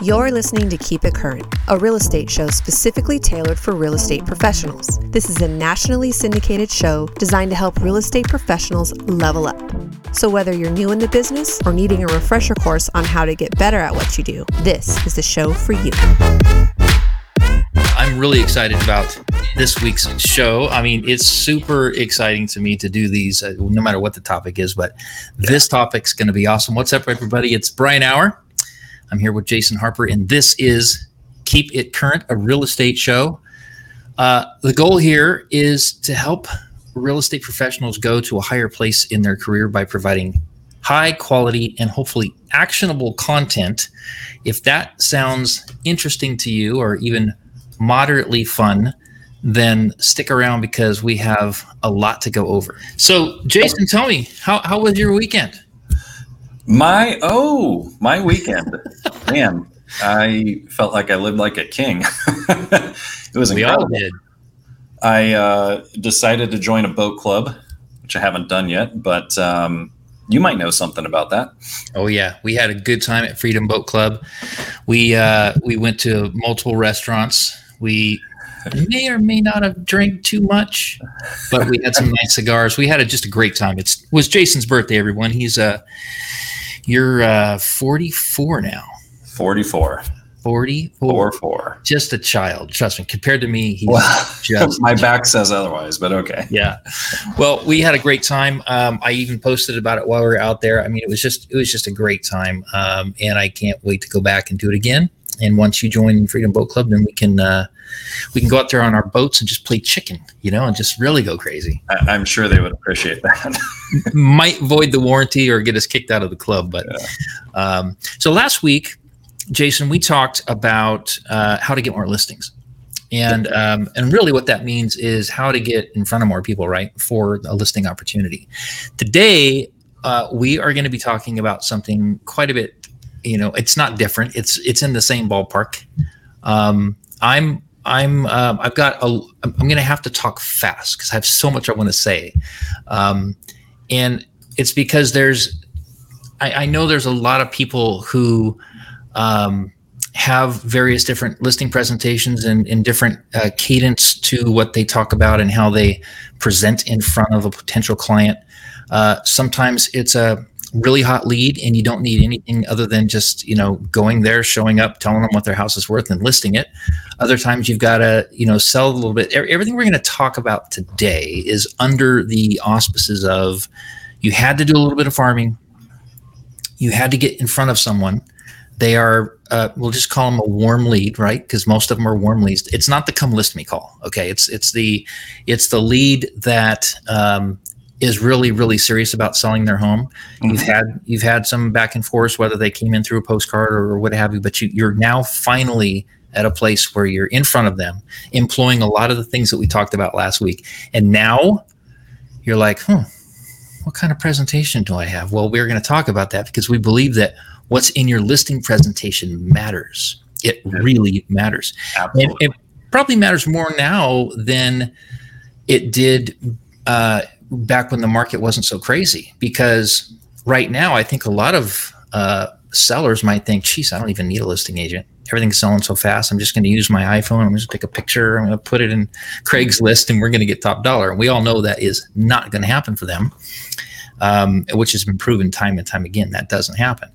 You're listening to Keep It Current, a real estate show specifically tailored for real estate professionals. This is a nationally syndicated show designed to help real estate professionals level up. So, whether you're new in the business or needing a refresher course on how to get better at what you do, this is the show for you. I'm really excited about this week's show. I mean, it's super exciting to me to do these, uh, no matter what the topic is, but this topic's going to be awesome. What's up, everybody? It's Bryan Auer. I'm here with Jason Harper, and this is Keep It Current, a real estate show. Uh, the goal here is to help real estate professionals go to a higher place in their career by providing high quality and hopefully actionable content. If that sounds interesting to you or even moderately fun, then stick around because we have a lot to go over. So, Jason, tell me, how, how was your weekend? My oh, my weekend, man! I felt like I lived like a king. it was we incredible. all did. I uh, decided to join a boat club, which I haven't done yet, but um, you might know something about that. Oh yeah, we had a good time at Freedom Boat Club. We uh, we went to multiple restaurants. We may or may not have drank too much, but we had some nice cigars. We had a, just a great time. It's, it was Jason's birthday, everyone. He's uh, you're uh, 44 now. 44. 44. Four, four. Just a child. Trust me. Compared to me, he's Well, just my back says otherwise, but okay. yeah. Well, we had a great time. Um, I even posted about it while we were out there. I mean, it was just it was just a great time, um, and I can't wait to go back and do it again. And once you join Freedom Boat Club, then we can uh, we can go out there on our boats and just play chicken, you know, and just really go crazy. I, I'm sure they would appreciate that. Might void the warranty or get us kicked out of the club, but um, so last week, Jason, we talked about uh, how to get more listings. And um, and really, what that means is how to get in front of more people, right, for a listing opportunity. Today, uh, we are going to be talking about something quite a bit. You know, it's not different. It's it's in the same ballpark. Um, I'm I'm uh, I've got a I'm going to have to talk fast because I have so much I want to say, um, and it's because there's I, I know there's a lot of people who um, have various different listing presentations and, and different uh, cadence to what they talk about and how they present in front of a potential client. Uh, sometimes it's a really hot lead and you don't need anything other than just you know going there showing up telling them what their house is worth and listing it. Other times you've got to you know sell a little bit. Everything we're going to talk about today is under the auspices of you had to do a little bit of farming. You had to get in front of someone. They are uh, we'll just call them a warm lead right? Because most of them are warm leads. It's not the come list me call okay? It's it's the it's the lead that um, is really really serious about selling their home you've had you've had some back and forth whether they came in through a postcard or what have you but you, you're now finally at a place where you're in front of them employing a lot of the things that we talked about last week and now you're like hmm what kind of presentation do I have? Well, we're going to talk about that because we believe that what's in your listing presentation matters. It really matters. And Absolutely. it probably matters more now than it did uh, back when the market wasn't so crazy. Because right now, I think a lot of uh, sellers might think, geez, I don't even need a listing agent. Everything's selling so fast. I'm just going to use my iPhone. I'm just going to take a picture. I'm going to put it in Craigslist and we're going to get top dollar. And we all know that is not going to happen for them, um, which has been proven time and time again. That doesn't happen.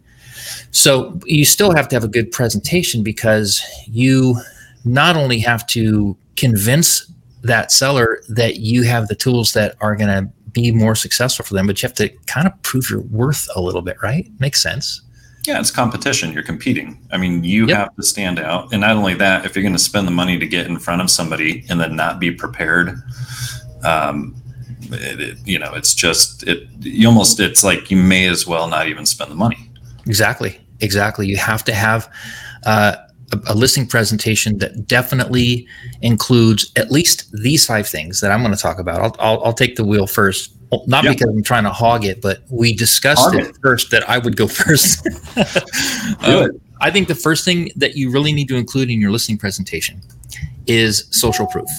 So you still have to have a good presentation because you not only have to convince that seller that you have the tools that are going to be more successful for them, but you have to kind of prove your worth a little bit, right? Makes sense. Yeah, it's competition. You're competing. I mean, you Yep. have to stand out. And not only that, if you're going to spend the money to get in front of somebody and then not be prepared, um, it, it- you know, it's just it. You almost it's like you may as well not even spend the money. Exactly. Exactly. You have to have uh, a, a listing presentation that definitely includes at least these five things that I'm going to talk about. I'll, I'll, I'll take the wheel first. Not Yeah. because I'm trying to hog it, but we discussed Hog it it. first that I would go first. Um. I think the first thing that you really need to include in your listing presentation is social proof.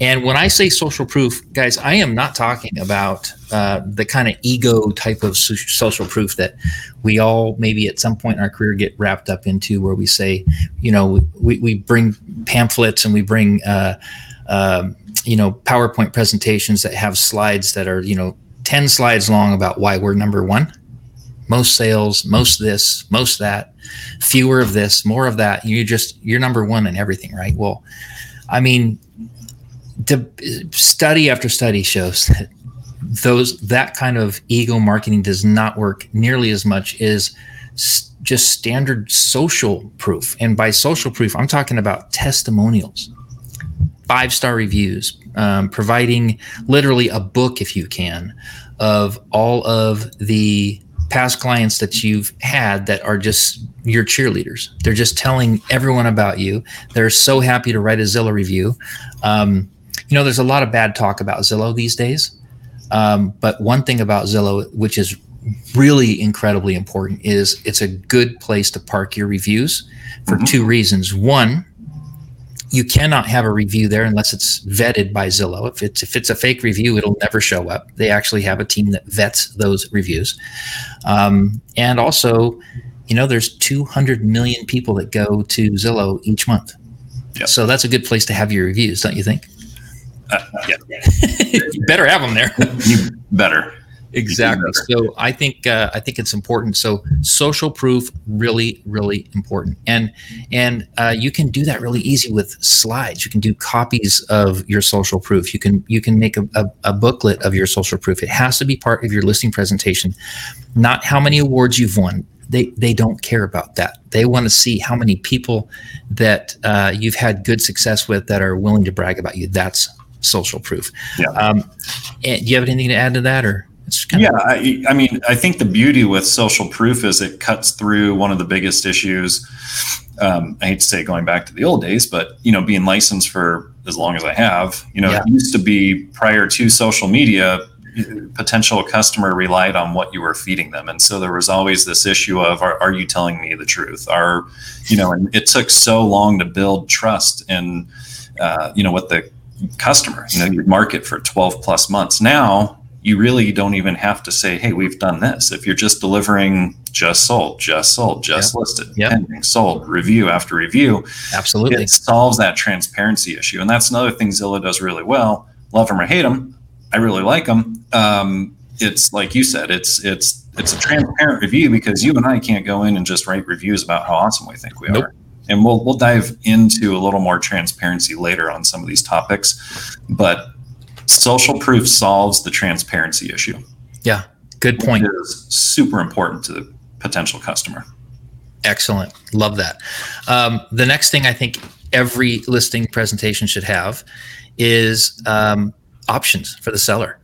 And when I say social proof, guys, I am not talking about uh, the kind of ego type of social proof that we all maybe at some point in our career get wrapped up into, where we say, you know, we, we bring pamphlets and we bring, uh, uh, you know, PowerPoint presentations that have slides that are, you know, 10 slides long about why we're number one. Most sales, most this, most that, fewer of this, more of that. You just, you're number one in everything, right? Well, I mean, study after study shows that those that kind of ego marketing does not work nearly as much as just standard social proof. And by social proof, I'm talking about testimonials, five star reviews, um, providing literally a book, if you can, of all of the past clients that you've had that are just your cheerleaders. They're just telling everyone about you. They're so happy to write a Zillow review. Um, you know, there's a lot of bad talk about Zillow these days. Um, but one thing about Zillow, which is really incredibly important, is it's a good place to park your reviews for mm-hmm. two reasons. One, you cannot have a review there unless it's vetted by Zillow. If it's if it's a fake review, it'll never show up. They actually have a team that vets those reviews. Um, and also, you know, there's 200 million people that go to Zillow each month. Yep. So that's a good place to have your reviews, don't you think? Uh, yeah. you better have them there. you better. Exactly. So I think uh, I think it's important. So social proof really really important, and and uh, you can do that really easy with slides. You can do copies of your social proof. You can you can make a, a, a booklet of your social proof. It has to be part of your listing presentation, not how many awards you've won. They they don't care about that. They want to see how many people that uh, you've had good success with that are willing to brag about you. That's social proof. Yeah. Um, do you have anything to add to that, or? yeah, of- I, I mean, I think the beauty with social proof is it cuts through one of the biggest issues. Um, I hate to say going back to the old days, but you know, being licensed for as long as I have, you know, yeah. it used to be prior to social media, potential customer relied on what you were feeding them, and so there was always this issue of, are, are you telling me the truth? Are you know, and it took so long to build trust and uh, you know what the customer. You know, you market for 12 plus months. Now you really don't even have to say, hey, we've done this. If you're just delivering just sold, just sold, just yep. listed, yep. pending, sold, review after review. Absolutely. It solves that transparency issue. And that's another thing Zillow does really well. Love them or hate them. I really like them. Um, it's like you said, it's it's it's a transparent review because you and I can't go in and just write reviews about how awesome we think we nope. are and we'll we'll dive into a little more transparency later on some of these topics but social proof solves the transparency issue. Yeah good point. it is super important to the potential customer. Excellent. Love that. Um, the next thing i think every listing presentation should have is um, options for the seller.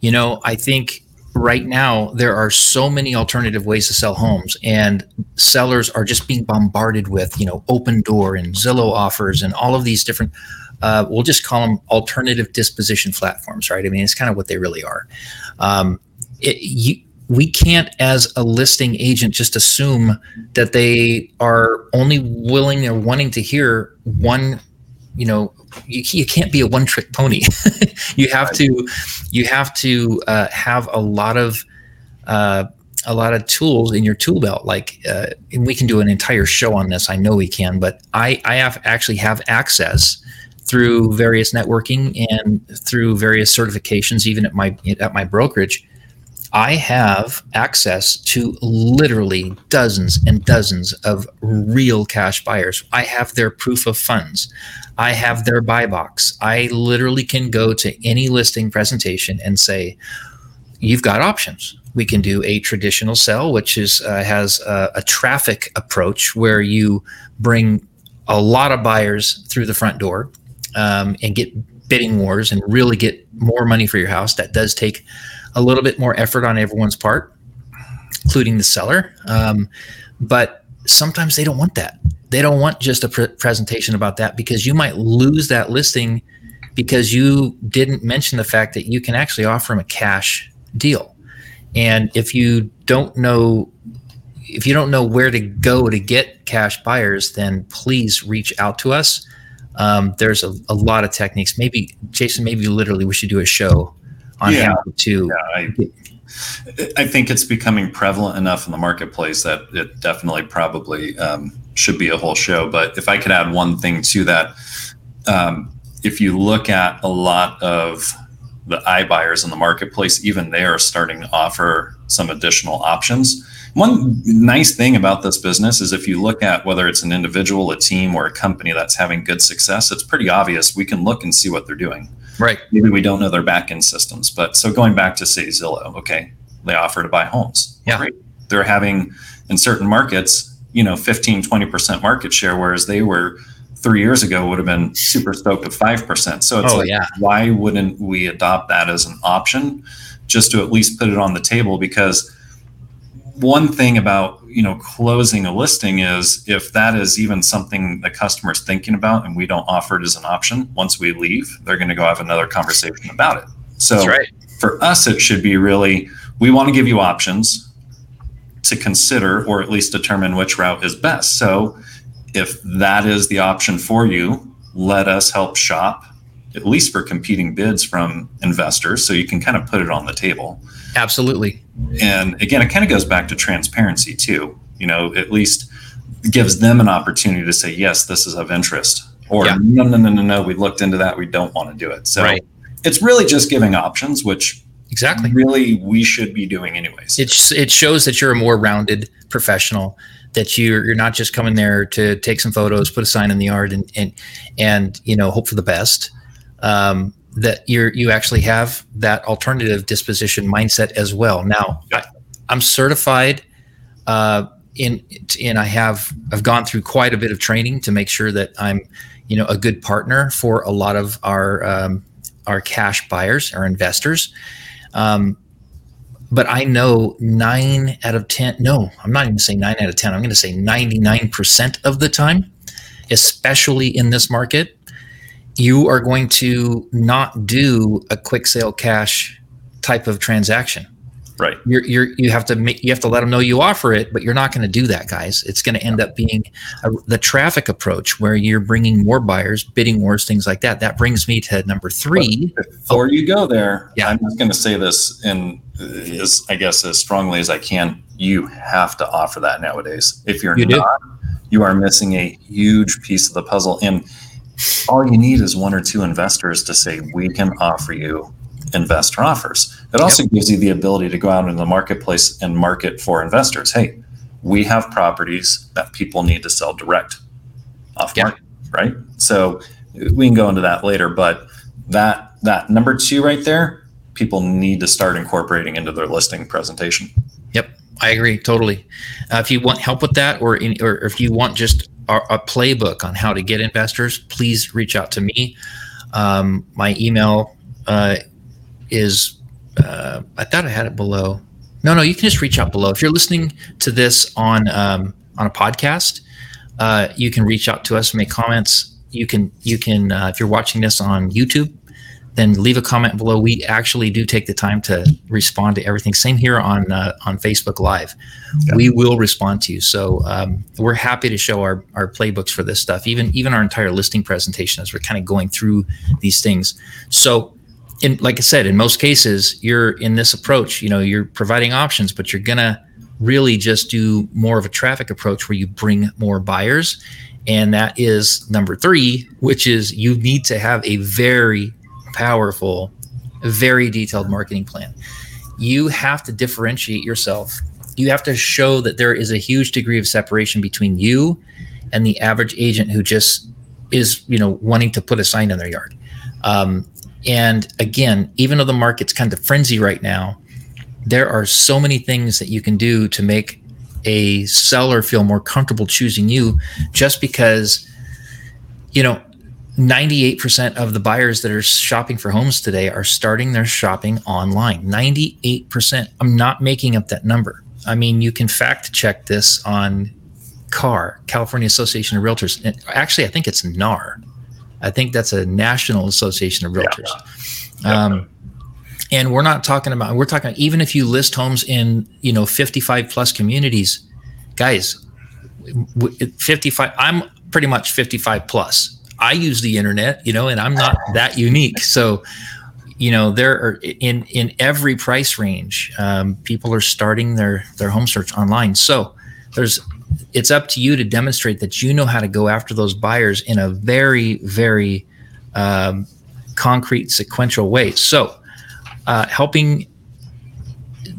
You know i think right now there are so many alternative ways to sell homes and sellers are just being bombarded with you know Opendoor and zillow offers and all of these different uh, we'll just call them alternative disposition platforms right? I mean it's kind of what they really are. Um, it, you, we can't as a listing agent just assume that they are only willing or wanting to hear one you know you, you can't be a one trick pony. You have to you have to uh, have a lot of uh, a lot of tools in your tool belt. Like uh, and we can do an entire show on this. I know we can but i i have actually have access through various networking and through various certifications even at my at my brokerage I have access to literally dozens and dozens of real cash buyers. I have their proof of funds. I have their buy box. I literally can go to any listing presentation and say, "You've got options." We can do a traditional sell, which is uh, has a, a traffic approach where you bring a lot of buyers through the front door um, and get bidding wars and really get more money for your house. That does take a little bit more effort on everyone's part, including the seller. Um, but sometimes they don't want that they don't want just a pre- presentation about that because you might lose that listing because you didn't mention the fact that you can actually offer them a cash deal. And if you don't know if you don't know where to go to get cash buyers, then please reach out to us. Um, there's a, a lot of techniques. Maybe Jason, maybe literally we should do a show on Yeah. how to. Yeah, I, I think it's becoming prevalent enough in the marketplace that it definitely probably um, should be a whole show. But if I could add one thing to that, um, if you look at a lot of the iBuyers in the marketplace, even they are starting to offer some additional options. One nice thing about this business is if you look at whether it's an individual, a team, or a company that's having good success, it's pretty obvious. We can look and see what they're doing Right. maybe we don't know their back end systems. But so going back to say Zillow, okay, they offer to buy homes. Yeah. Great. They're having in certain markets, you know, 15, 20% market share, whereas they were three years ago would have been super stoked at 5%. So it's Oh, like, yeah. why wouldn't we adopt that as an option just to at least put it on the table? Because one thing about you know closing a listing is if that is even something the customer's thinking about and we don't offer it as an option once we leave they're going to go have another conversation about it so That's right. for us it should be really we want to give you options to consider or at least determine which route is best so if that is the option for you let us help shop at least for competing bids from investors so you can kind of put it on the table Absolutely. and again it kind of goes back to transparency too you know at least gives them an opportunity to say yes this is of interest or Yeah. no no no no no we looked into that we don't want to do it so Right. it's really just giving options which Exactly. really we should be doing anyways It's it shows that you're a more rounded professional. That you're you're not just coming there to take some photos, put a sign in the yard, and and and you know hope for the best. Um, that you're you actually have that alternative disposition mindset as well. Now, I, I'm certified uh, in and I have I've gone through quite a bit of training to make sure that I'm you know a good partner for a lot of our um, our cash buyers, our investors. Um, but I know nine out of 10, no, I'm not even saying nine out of 10. I'm going to say 99% of the time, especially in this market, you are going to not do a quick sale cash type of transaction. right You're, you're, you have to make, you have to let them know you offer it, but you're not going to do that, guys. It's going to end up being a, the traffic approach where you're bringing more buyers, bidding wars, things like that. That brings me to number three. before you go there Yeah. i'm just going to say this in as i guess as strongly as i can you have to offer that nowadays if you're You do. not you are missing a huge piece of the puzzle and all you need is one or two investors to say we can offer you investor offers. It also gives you the ability to go out in the marketplace and market for investors. Hey we have properties that people need to sell direct off market right? So we can go into that later but that that number two right there people need to start incorporating into their listing presentation. Yep, I agree totally. Uh, if you want help with that, or in, or if you want just a, playbook on how to get investors, please reach out to me. Um, my email uh, is uh, I thought I had it below. No, no, you can just reach out below. If you're listening to this on um, on a podcast, uh, you can reach out to us, make comments. You can you can uh, if you're watching this on YouTube, then leave a comment below. We actually do take the time to respond to everything. Same here on uh, on Facebook Live. We will respond to you. So um, we're happy to show our our playbooks for this stuff. Even even our entire listing presentation as we're kind of going through these things. So. In, like I said, in most cases, you're in this approach. You know, you're providing options, but you're gonna really just do more of a traffic approach where you bring more buyers, and that is number three, which is you need to have a very powerful, very detailed marketing plan. You have to differentiate yourself. You have to show that there is a huge degree of separation between you and the average agent who just is, you know, wanting to put a sign in their yard. Um, and again, even though the market's kind of frenzy right now, there are so many things that you can do to make a seller feel more comfortable choosing you just because, you know, 98% of the buyers that are shopping for homes today are starting their shopping online. 98%. I'm not making up that number. I mean, you can fact check this on CAR, California Association of Realtors. And actually, I think it's NAR. I think that's a National Association of Realtors. Um, and we're not talking about, we're talking, even if you list homes in, you know, 55 plus communities, guys, 55, I'm pretty much 55 plus. I use the internet, you know, and I'm not that unique. So, you know, there are in in every price range, um, people are starting their their home search online. So, there's it's up to you to demonstrate that you know how to go after those buyers in a very very um, concrete sequential way. So, uh, helping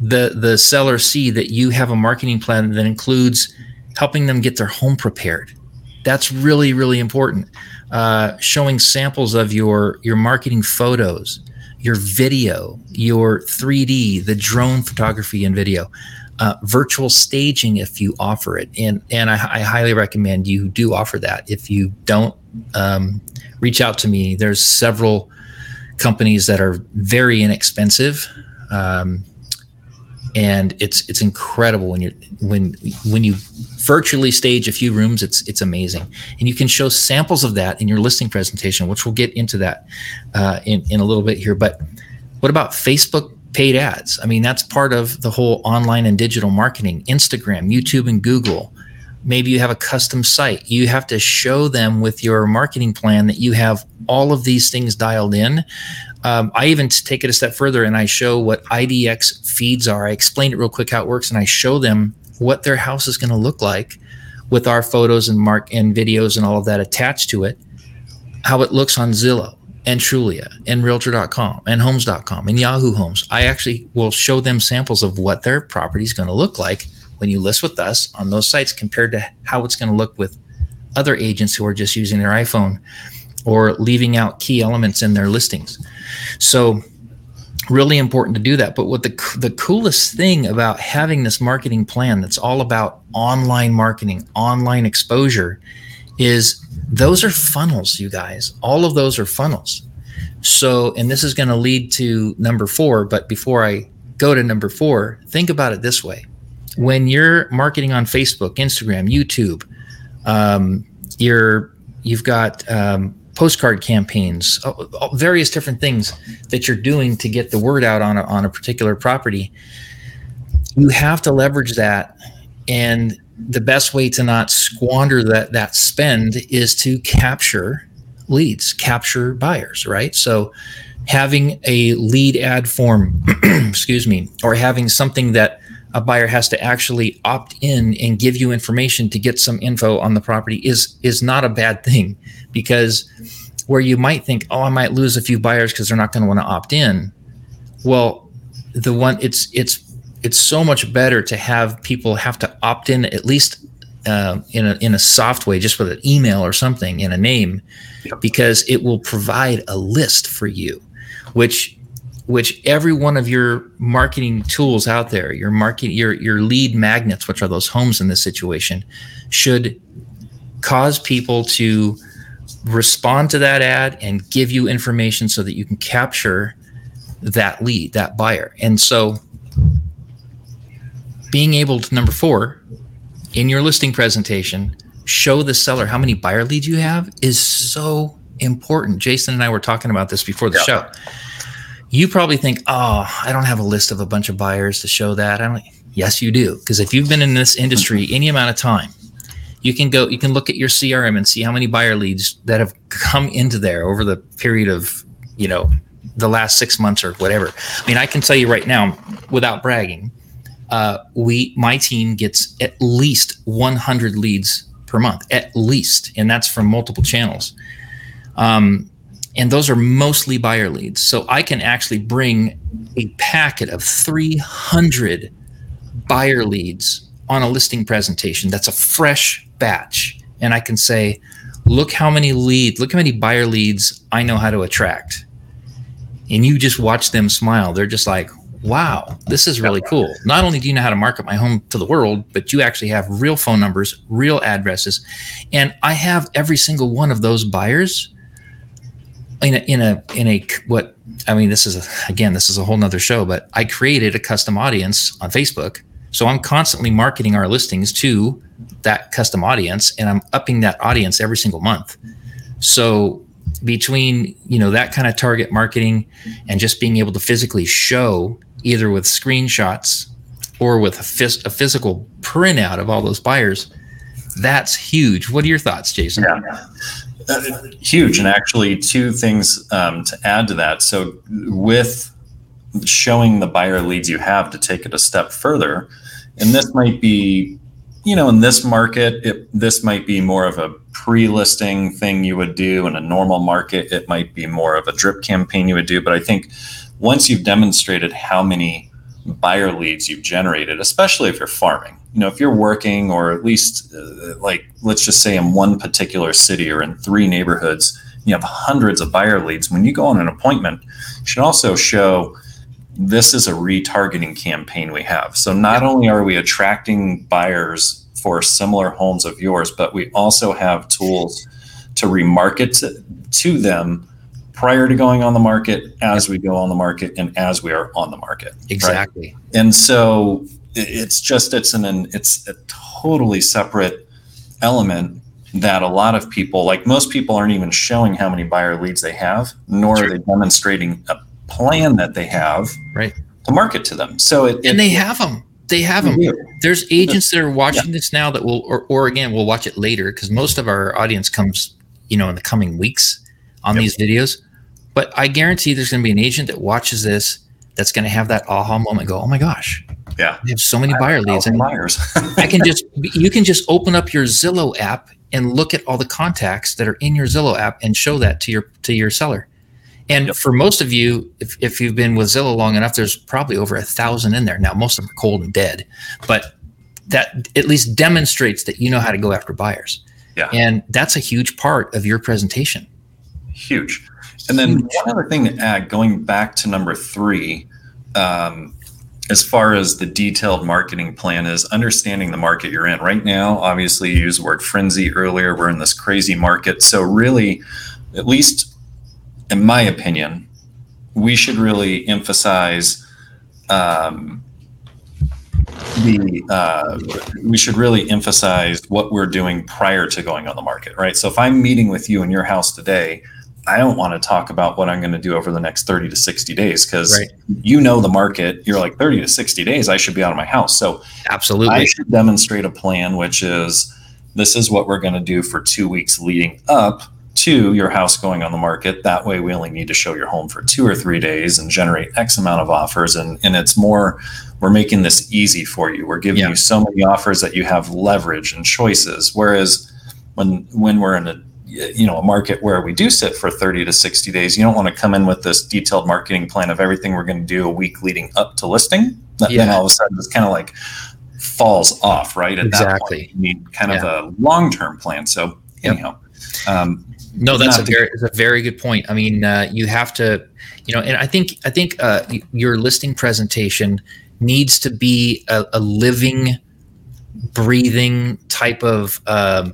the the seller see that you have a marketing plan that includes helping them get their home prepared. That's really really important. Uh, showing samples of your your marketing photos, your video, your 3D, the drone photography and video, uh, virtual staging if you offer it, and and I, I, highly recommend you do offer that. If you don't, um, reach out to me. There's several companies that are very inexpensive. Um, and it's it's incredible when you when when you virtually stage a few rooms it's it's amazing. And you can show samples of that in your listing presentation which we'll get into that uh, in, in a little bit here. But what about facebook paid ads? I mean that's part of the whole online and digital marketing. Instagram youtube and google maybe you have a custom site you have to show them with your marketing plan that you have all of these things dialed in um, I even take it a step further and I show what IDX feeds are. I explain it real quick how it works and I show them what their house is going to look like with our photos and mark and videos and all of that attached to it, how it looks on Zillow and Trulia and Realtor.com and Homes.com and Yahoo Homes. I actually will show them samples of what their property is going to look like when you list with us on those sites compared to how it's going to look with other agents who are just using their iPhone or leaving out key elements in their listings. So really important to do that. But what the the coolest thing about having this marketing plan that's all about online marketing, online exposure is those are funnels, you guys. All of those are funnels. So, and this is going to lead to number 4, but before I go to number 4, think about it this way. When you're marketing on Facebook, Instagram, YouTube, um, you're you've got um, postcard campaigns, uh, uh, various different things that you're doing to get the word out on a, on a particular property. You have to leverage that, and the best way to not squander that that spend is to capture leads, capture buyers, right? So having a lead ad form, excuse me, or having something that a buyer has to actually opt in and give you information to get some info on the property is is not a bad thing because where you might think, oh, I might lose a few buyers because they're not going to want to opt in. Well, the one it's it's it's so much better to have people have to opt in at least uh, in a in a soft way, just with an email or something in a name, yep. because it will provide a list for you, which which every one of your marketing tools out there, your market, your your lead magnets, which are those homes in this situation, should cause people to respond to that ad and give you information so that you can capture that lead, that buyer. And so being able to number 4 in your listing presentation show the seller how many buyer leads you have is so important. Jason and I were talking about this before the yeah. show you probably think, oh, I don't have a list of a bunch of buyers to show that. I don't. Yes, you do, because if you've been in this industry any amount of time, you can go, you can look at your CRM and see how many buyer leads that have come into there over the period of, you know, the last six months or whatever. I mean, I can tell you right now, without bragging, uh, we, my team gets at least 100 leads per month, at least, and that's from multiple channels. Um, and those are mostly buyer leads. So I can actually bring a packet of 300 buyer leads on a listing presentation. That's a fresh batch. And I can say, look how many leads, look how many buyer leads I know how to attract. And you just watch them smile. They're just like, wow, this is really cool. Not only do you know how to market my home to the world, but you actually have real phone numbers, real addresses. And I have every single one of those buyers in a in a in a what I mean this is a, again this is a whole nother show but I created a custom audience on Facebook. So I'm constantly marketing our listings to that custom audience and I'm upping that audience every single month. So between you know that kind of target marketing and just being able to physically show either with screenshots or with a, phys- a physical printout of all those buyers that's huge. What are your thoughts jason? Yeah huge. And actually, two things um, to add to that. So, with showing the buyer leads you have to take it a step further, and this might be, you know, in this market, it, this might be more of a pre-listing thing you would do. In a normal market, it might be more of a drip campaign you would do. But I think once you've demonstrated how many buyer leads you've generated, especially if you're farming, you know, if you're working or at least uh, like let's just say in one particular city or in three neighborhoods, you have hundreds of buyer leads. When you go on an appointment, you should also show this is a retargeting campaign we have. So not only are we attracting buyers for similar homes of yours, but we also have tools to remarket to, to them prior to going on the market, as we go on the market, and as we are on the market. Exactly. Right? And so it's just it's an it's a totally separate element that a lot of people like most people aren't even showing how many buyer leads they have nor are they demonstrating a plan that they have right. to market to them. So it, and it, they have them they have them there's agents that are watching yeah. this now that will or, or again we'll watch it later because most of our audience comes you know in the coming weeks on yep. these videos. But i guarantee there's going to be an agent that watches this that's going to have that aha moment go oh my gosh yeah. We have so many buyer leads. And buyers. I can just you can just open up your Zillow app and look at all the contacts that are in your Zillow app and show that to your to your seller. And yep. for most of you, if, if you've been with Zillow long enough, there's probably over a thousand in there. Now, most of them are cold and dead, but that at least demonstrates that you know how to go after buyers. Yeah. And that's a huge part of your presentation. Huge. And then huge. one other thing to add, going back to number three, um, as far as the detailed marketing plan is understanding the market you're in. Right now obviously you used the word frenzy earlier. We're in this crazy market. So really at least in my opinion we should really emphasize um, the uh, we should really emphasize what we're doing prior to going on the market right? So if i'm meeting with you in your house today I don't want to talk about what I'm going to do over the next 30 to 60 days because right. you know the market. You're like 30 to 60 days, I should be out of my house. So absolutely, I should demonstrate a plan, which is this is what we're going to do for two weeks leading up to your house going on the market. That way, we only need to show your home for two or three days and generate X amount of offers. And and it's more, we're making this easy for you. We're giving yeah. you so many offers that you have leverage and choices. Whereas when when we're in a you know a market where we do sit for 30 to 60 days. You don't want to come in with this detailed marketing plan of everything we're going to do a week leading up to listing. Yeah. then all of a sudden it's kind of like falls off right? At exactly that point you need kind yeah. of a long-term plan. So yep. anyhow um, no that's a very a very good point. I mean uh, you have to you know and i think i think uh, your listing presentation needs to be a, a living breathing type of um,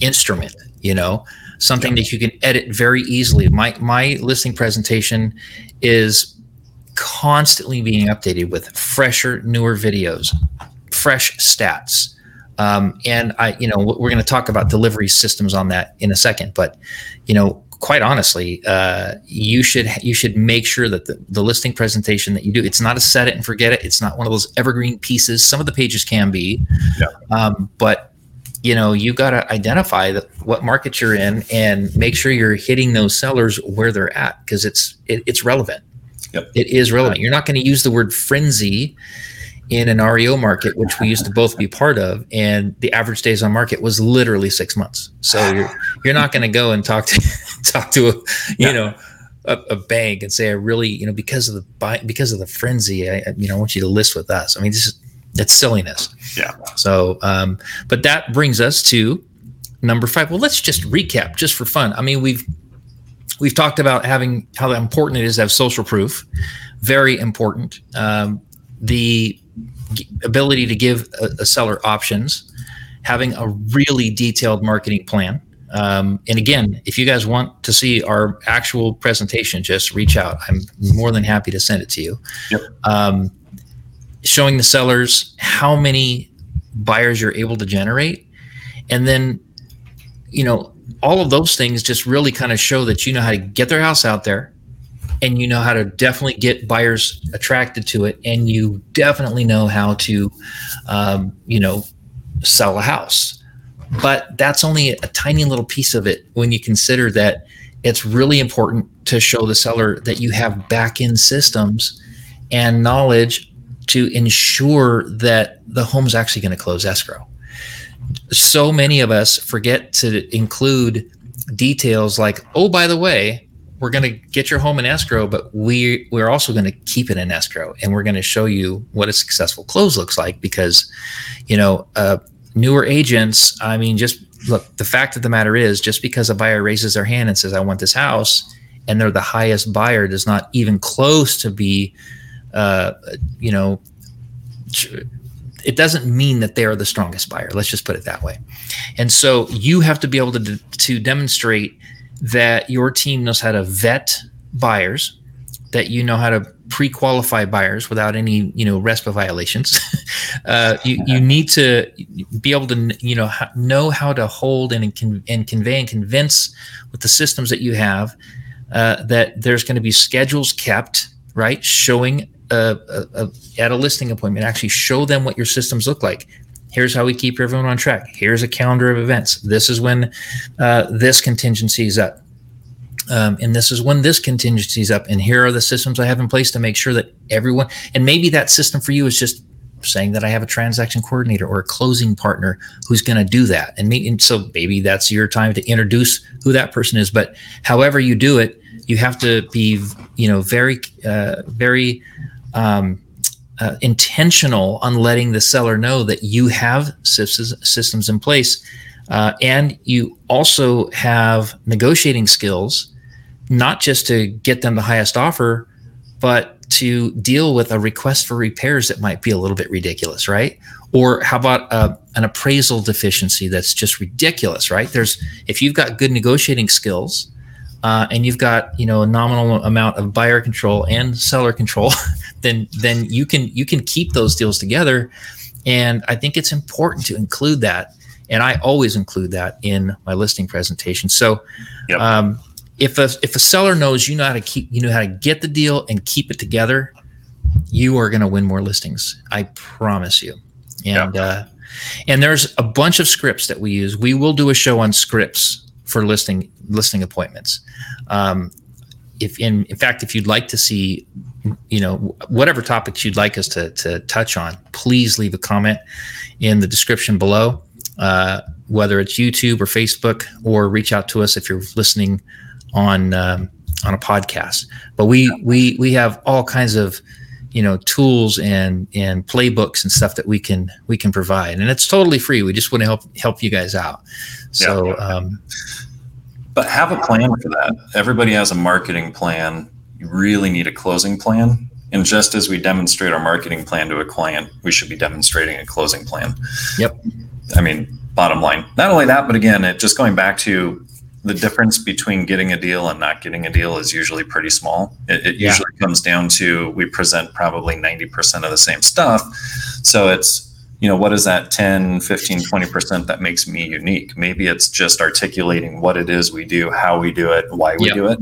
instrument you know something yeah. that you can edit very easily. My my listing presentation is constantly being updated with fresher newer videos fresh stats. Um, and i you know we're going to talk about delivery systems on that in a second but you know quite honestly uh, you should you should make sure that the, the listing presentation that you do it's not a set it and forget it. It's not one of those evergreen pieces. Some of the pages can be. Yeah. um, but you know you got to identify that what market you're in and make sure you're hitting those sellers where they're at because it's it, it's relevant yep. it is relevant you're not going to use the word frenzy in an reo market which we used to both be part of and the average days on market was literally six months so you're you're not going to go and talk to talk to a you yeah. know a, a, bank and say i really you know because of the buy because of the frenzy i you know i want you to list with us i mean this is that's silliness. Yeah. So, um, but that brings us to number five. Well, let's just recap just for fun. I mean, we've we've talked about having how important it is to have social proof. Very important. Um, the ability to give a, a, seller options, having a really detailed marketing plan. Um, and again, if you guys want to see our actual presentation, just reach out. I'm more than happy to send it to you. Yep. Um, showing the sellers how many buyers you're able to generate. And then you know all of those things just really kind of show that you know how to get their house out there and you know how to definitely get buyers attracted to it. And you definitely know how to um, you know sell a house. But that's only a tiny little piece of it when you consider that it's really important to show the seller that you have back end systems and knowledge to ensure that the home's actually going to close escrow. So many of us forget to include details like, oh, by the way, we're going to get your home in escrow, but we we're also going to keep it in escrow, and we're going to show you what a successful close looks like. Because, you know, uh, newer agents, I mean, just look. The fact of the matter is, just because a buyer raises their hand and says, "I want this house," and they're the highest buyer, does not even close to be, uh, you know, it doesn't mean that they are the strongest buyer. Let's just put it that way. And so you have to be able to to demonstrate that your team knows how to vet buyers, that you know how to pre-qualify buyers without any you know RESPA violations. uh, you you need to be able to you know know how to hold and and convey and convince with the systems that you have uh, that there's going to be schedules kept right showing uh, at a listing appointment actually show them what your systems look like here's how we keep everyone on track. Here's a calendar of events. This is when uh, this contingency is up. Um, and this is when this contingency is up. And here are the systems I have in place to make sure that everyone, and maybe that system for you is just saying that I have a transaction coordinator or a closing partner who's going to do that. And, me, and so maybe that's your time to introduce who that person is. But however you do it, you have to be, you know, very, uh, very, um, uh, intentional on letting the seller know that you have systems in place uh, and you also have negotiating skills not just to get them the highest offer but to deal with a request for repairs that might be a little bit ridiculous right? Or how about uh, an appraisal deficiency that's just ridiculous right? There's if you've got good negotiating skills uh, and you've got you know a nominal amount of buyer control and seller control then then you can you can keep those deals together. And I think it's important to include that. And I always include that in my listing presentation. So yep. um, if a if a seller knows you know how to keep you know how to get the deal and keep it together, you are going to win more listings. I promise you. And yep. uh, and there's a bunch of scripts that we use. We will do a show on scripts for listing listing appointments. Um, if in in fact, if you'd like to see you know whatever topics you'd like us to, to touch on please leave a comment in the description below uh, whether it's youtube or facebook or reach out to us if you're listening on um, on a podcast but we we we have all kinds of you know tools and and playbooks and stuff that we can we can provide and it's totally free we just want to help help you guys out so yeah. um but have a plan for that everybody has a marketing plan you really need a closing plan. And just as we demonstrate our marketing plan to a client, we should be demonstrating a closing plan. Yep. I mean, bottom line. Not only that, but again, it just going back to the difference between getting a deal and not getting a deal is usually pretty small. It, it yeah. usually comes down to we present probably 90% of the same stuff. So it's, you know, what is that 10, 15, 20% that makes me unique? Maybe it's just articulating what it is we do, how we do it, why we yep. do it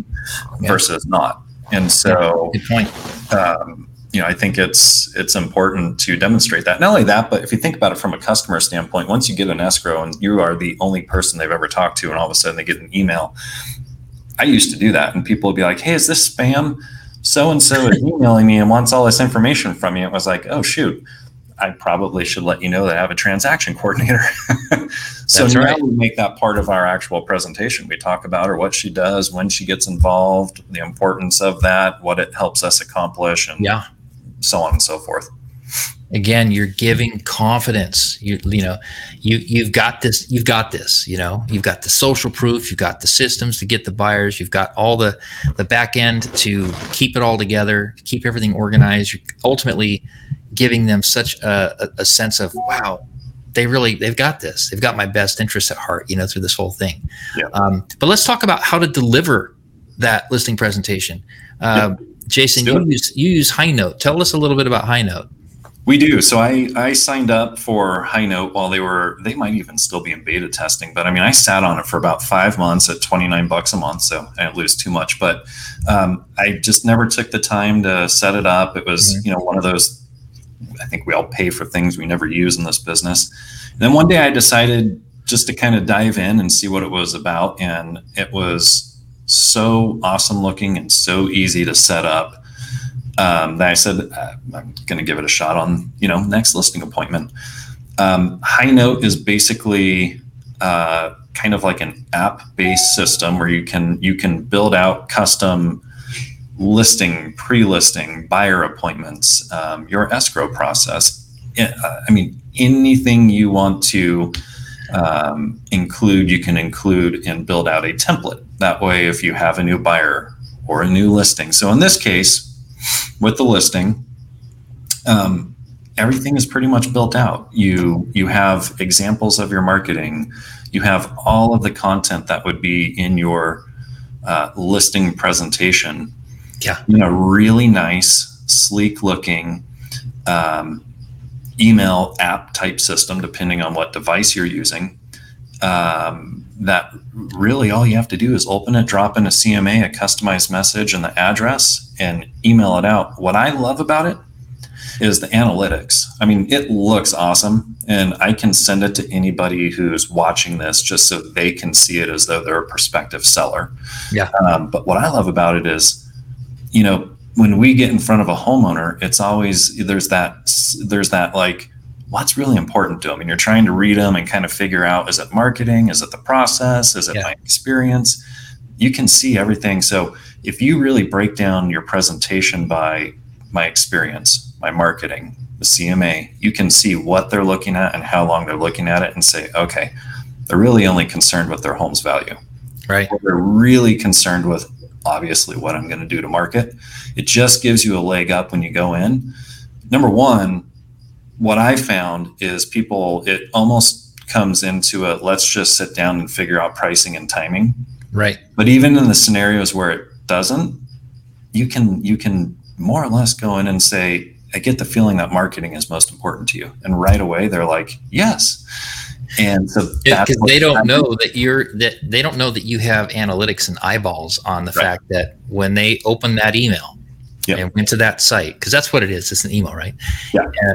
versus not. And so, good point. Um, you know, I think it's it's important to demonstrate that. Not only that, but if you think about it from a customer standpoint, once you get an escrow and you are the only person they've ever talked to, and all of a sudden they get an email. I used to do that, and people would be like, "Hey, is this spam?" So and so is emailing me and wants all this information from you. It was like, "Oh shoot." I probably should let you know that I have a transaction coordinator. so That's now right. we make that part of our actual presentation. We talk about her, what she does, when she gets involved, the importance of that, what it helps us accomplish, and yeah. So on and so forth. Again, you're giving confidence. You you know, you you've got this. You've got this. You know, you've got the social proof. You've got the systems to get the buyers. You've got all the the back end to keep it all together, keep everything organized. You're ultimately giving them such a, a, sense of wow they really they've got this they've got my best interest at heart you know through this whole thing yeah. um, but let's talk about how to deliver that listing presentation uh, yeah. Jason you use you use Highnote tell us a little bit about Highnote we do so i i signed up for Highnote while they were they might even still be in beta testing but i mean i sat on it for about five months at 29 bucks a month so i didn't lose too much but um, i just never took the time to set it up it was mm-hmm. you know one of those I think we all pay for things we never use in this business. And then one day I decided just to kind of dive in and see what it was about. And it was so awesome looking and so easy to set up um, that I said uh, I'm going to give it a shot on you know next listing appointment. Um, Highnote is basically uh, kind of like an app-based system where you can you can build out custom listing, pre-listing, buyer appointments, um, your escrow process. I mean, anything you want to um, include, you can include and build out a template. That way, if you have a new buyer or a new listing. So in this case, with the listing, um, everything is pretty much built out. You you have examples of your marketing. You have all of the content that would be in your uh, listing presentation. Yeah, in a really nice, sleek looking um, email app type system, depending on what device you're using. Um, that really all you have to do is open it, drop in a CMA, a customized message, and the address, and email it out. What I love about it is the analytics. I mean, it looks awesome, and I can send it to anybody who's watching this just so they can see it as though they're a prospective seller. Yeah. Um, but what I love about it is, you know, when we get in front of a homeowner, it's always there's that there's that like what's really important to them and you're trying to read them and kind of figure out is it marketing? Is it the process? Is it yeah. my experience? You can see everything. So if you really break down your presentation by my experience my marketing the cma you can see what they're looking at and how long they're looking at it and say okay they're really only concerned with their home's value. Right. They're really concerned with obviously what i'm going to do to market. It just gives you a leg up when you go in. Number one what I found is people, it almost comes into a let's just sit down and figure out pricing and timing. Right. But even in the scenarios where it doesn't, you can you can more or less go in and say, I get the feeling that marketing is most important to you. And right away they're like, yes. And so because they don't know that you're that they don't know that you have analytics and eyeballs on the right. fact that when they open that email yep. and went to that site, because that's what it is, it's an email, right? Yeah. Uh,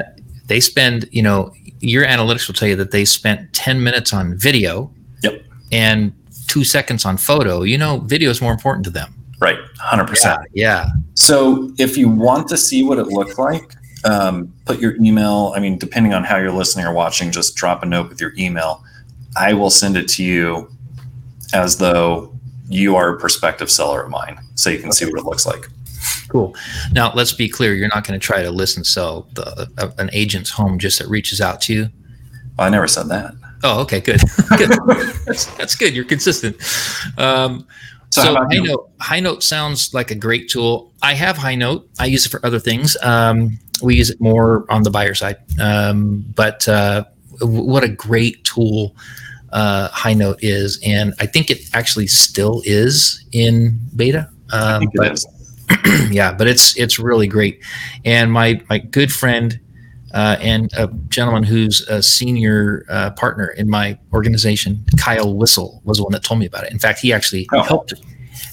they spend, you know, your analytics will tell you that they spent 10 minutes on video yep. and two seconds on photo. You know, video is more important to them. Right. 100%. Yeah. yeah. So if you want to see what it looks like, um, put your email. I mean, depending on how you're listening or watching, just drop a note with your email. I will send it to you as though you are a prospective seller of mine so you can okay. see what it looks like. Cool. Now, let's be clear. You're not going to try to listen sell the, uh, an agent's home just that reaches out to you. Well, I never said that. Oh, okay, good. good. that's, that's good. You're consistent. Um, so, so Highnote, High Note sounds like a great tool. I have Highnote. I use it for other things. Um, we use it more on the buyer side. Um, but uh, what a great tool uh, Highnote is, and I think it actually still is in beta. Um, but, yeah, but it's it's really great. And my my good friend uh, and a gentleman who's a senior uh, partner in my organization, Kyle Whistle, was the one that told me about it. In fact, he actually oh. helped.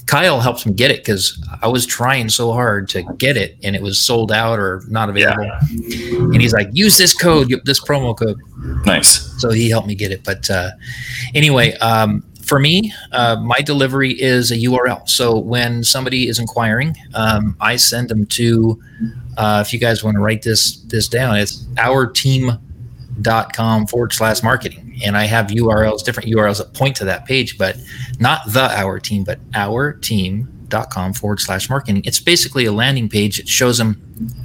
Kyle helped me get it because I was trying so hard to get it, and it was sold out or not available. Yeah. And he's like, "Use this code, this promo code." Nice. So he helped me get it. But uh, anyway, um, for me, uh, my delivery is a URL. So when somebody is inquiring, um, I send them to, uh, if you guys want to write this this down, it's auerteam.com forward slash marketing. And I have URLs, different URLs that point to that page, but not the Auer Team, but Auer Team.com forward slash marketing. It's basically a landing page. It shows them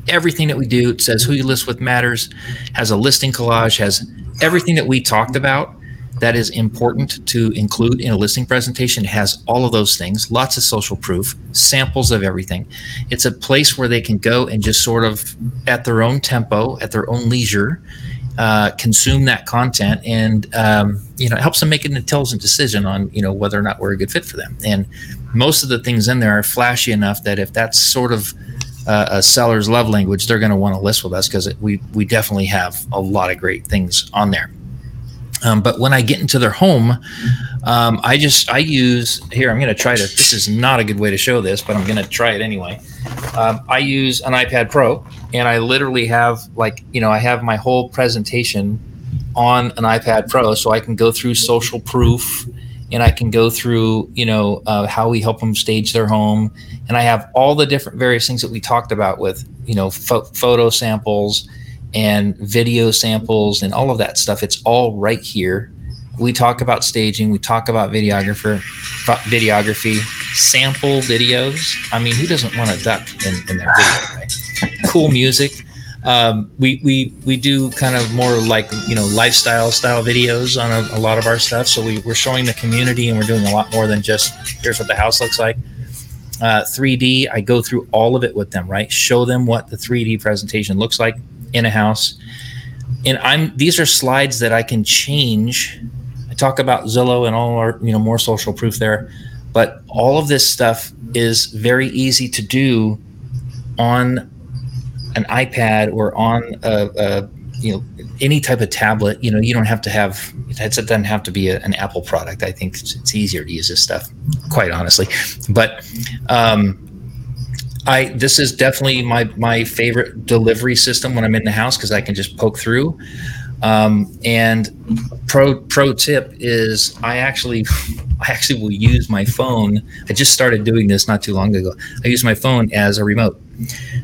everything that we do. It says who you list with matters, has a listing collage, has everything that we talked about that is important to include in a listing presentation. It has all of those things, lots of social proof, samples of everything. It's a place where they can go and just sort of at their own tempo, at their own leisure, uh, consume that content, and um, you know it helps them make an intelligent decision on you know whether or not we're a good fit for them. And most of the things in there are flashy enough that if that's sort of uh, a seller's love language, they're going to want to list with us because we we definitely have a lot of great things on there. Um, but when I get into their home, um, I just I use here. I'm going to try to. This is not a good way to show this, but I'm going to try it anyway. Um, I use an iPad Pro, and I literally have like you know I have my whole presentation on an iPad Pro, so I can go through social proof and I can go through, you know, uh, how we help them stage their home, and I have all the different various things that we talked about with, you know, fo- photo samples and video samples and all of that stuff. It's all right here. We talk about staging. We talk about videographer, videography, sample videos. I mean, who doesn't want a duck in, in their video? Right? Cool music um, we we we do kind of more like you know lifestyle style videos on a, a, lot of our stuff. So we, we're showing the community, and we're doing a lot more than just here's what the house looks like. Uh, 3D, I go through all of it with them, right? Show them what the 3D presentation looks like in a house. And I'm these are slides that I can change. I talk about Zillow and all our you know more social proof there, but all of this stuff is very easy to do on an iPad or on a, a, you know any type of tablet, you know, you don't have to have it doesn't have to be a, an Apple product. I think it's, it's, easier to use this stuff, quite honestly. But um, I this is definitely my my favorite delivery system when I'm in the house because I can just poke through. Um, and pro pro tip is I actually I actually will use my phone. I just started doing this not too long ago. I use my phone as a remote.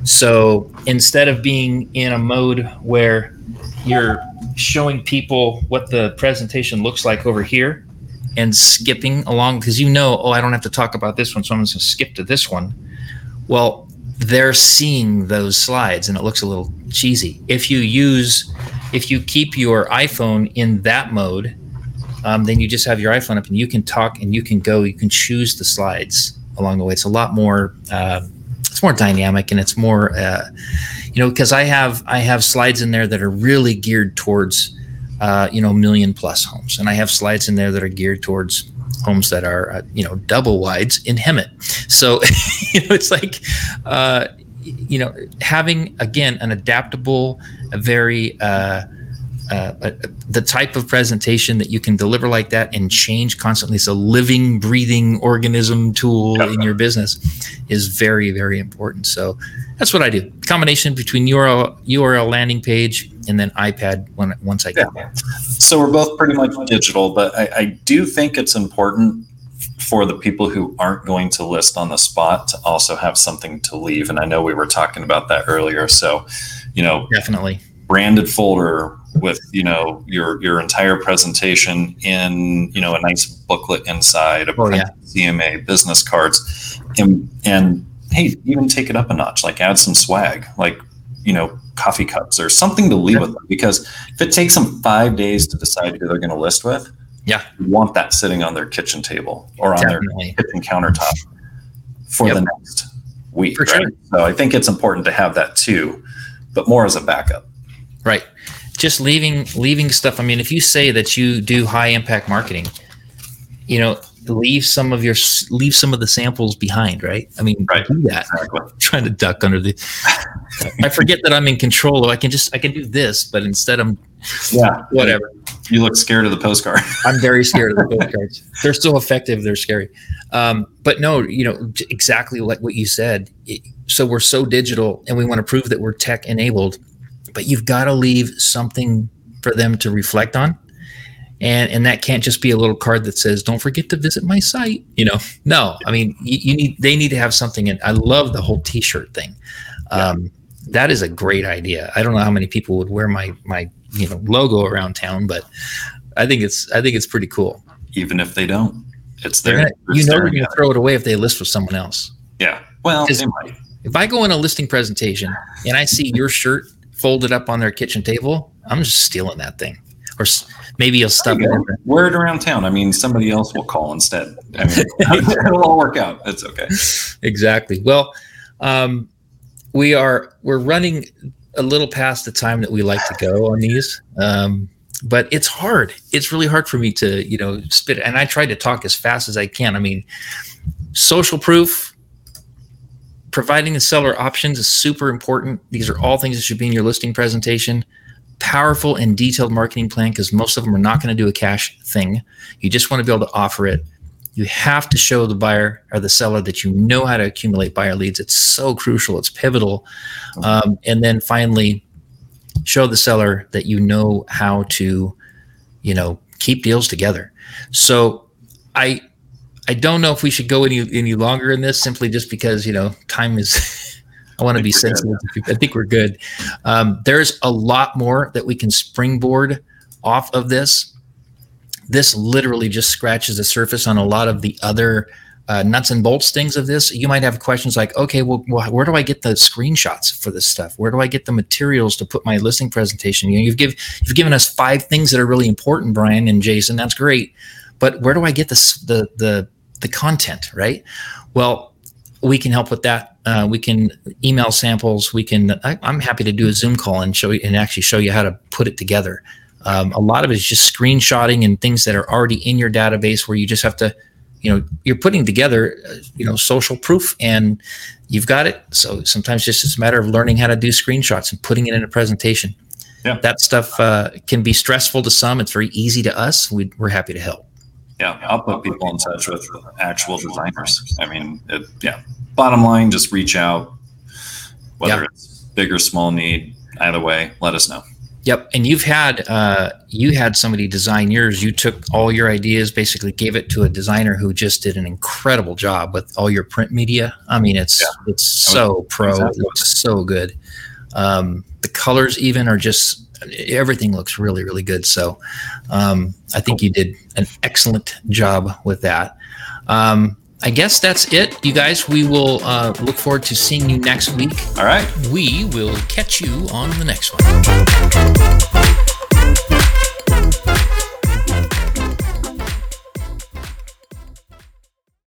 So instead of being in a mode where you're showing people what the presentation looks like over here and skipping along because you know, oh, I don't have to talk about this one, so I'm just to skip to this one. Well, they're seeing those slides and it looks a little cheesy. If you use, if you keep your iPhone in that mode, um, then you just have your iPhone up and you can talk and you can go, you can choose the slides along the way. It's a lot more. Uh, it's more dynamic and it's more uh, you know because i have i have slides in there that are really geared towards uh, you know million plus homes and i have slides in there that are geared towards homes that are uh, you know double wides in hemet. So you know it's like uh, you know having again an adaptable a very uh, uh, uh, the type of presentation that you can deliver like that and change constantly. It's a living, breathing organism tool in your business is very, very important. So that's what I do. Combination between URL, URL landing page and then iPad when once I get there. So we're both pretty much digital, but I, I do think it's important for the people who aren't going to list on the spot to also have something to leave. And I know we were talking about that earlier. So, you know, definitely branded folder with you know your your entire presentation in you know a nice booklet inside a oh, yeah. CMA business cards and and hey even take it up a notch like add some swag like you know coffee cups or something to leave yeah. with them because if it takes them five days to decide who they're going to list with yeah you want that sitting on their kitchen table or on Definitely. their kitchen countertop for yep. the next week for right? sure. so I think it's important to have that too but more as a backup right just leaving leaving stuff. I mean, if you say that you do high impact marketing, you know, leave some of your leave some of the samples behind, right? I mean, right. do that. Exactly. trying to duck under the. I forget that I'm in control. I can just I can do this, but instead I'm. Yeah. Whatever. You look scared of the postcard. I'm very scared of the postcards. They're still effective. They're scary. Um, but no, you know exactly like what you said. So we're so digital, and we want to prove that we're tech enabled but you've got to leave something for them to reflect on. And and that can't just be a little card that says don't forget to visit my site you know? No i mean you, you need they need to have something and i love the whole t-shirt thing. Um, that is a great idea. I don't know how many people would wear my my you know logo around town but i think it's i think it's pretty cool. Even if they don't it's there. gonna, you know they're going to throw it away if they list with someone else. Yeah. Well if i go in a listing presentation and i see your shirt folded up on their kitchen table, I'm just stealing that thing. Or maybe you'll stuff you it. Wear it around town. I mean, somebody else will call instead. I mean, it'll all work out. It's okay. Exactly. Well, um, we are we're running a little past the time that we like to go on these. Um, but it's hard. It's really hard for me to, you know, spit. And I try to talk as fast as I can. I mean, social proof, providing the seller options is super important. These are all things that should be in your listing presentation. Powerful and detailed marketing plan because most of them are not going to do a cash thing. You just want to be able to offer it. You have to show the buyer or the seller that you know how to accumulate buyer leads. It's so crucial. It's pivotal. Um, and then finally, show the seller that you know how to you know, keep deals together. So I I don't know if we should go any any longer in this simply just because you know time is. I want to be sensitive. I think we're good. Um, there's a lot more that we can springboard off of this. This literally just scratches the surface on a lot of the other uh, nuts and bolts things of this. You might have questions like, okay, well, where do I get the screenshots for this stuff? Where do I get the materials to put my listing presentation? You know, you've give you've given us five things that are really important, Bryan and Jason. That's great, but where do I get this the the the content? Right? Well, we can help with that. Uh, we can email samples. We can. I, am happy to do a Zoom call and show you and actually show you how to put it together. Um, a lot of it is just screenshotting and things that are already in your database where you just have to you know you're putting together uh, you know social proof and you've got it so sometimes just it's a matter of learning how to do screenshots and putting it in a presentation yeah that stuff uh, can be stressful to some it's very easy to us we, are happy to help yeah i'll put people in touch with actual designers i mean it, yeah bottom line just reach out whether yeah. it's big or small need either way let us know Yep, and you've had uh, you had somebody design yours. You took all your ideas, basically gave it to a designer who just did an incredible job with all your print media. I mean, it's yeah. it's so pro, exactly. it looks so good. Um, the colors even are just everything looks really really good. So um, I think you did an excellent job with that. Um, I guess that's it, you guys. We will uh, look forward to seeing you next week. All right. We will catch you on the next one.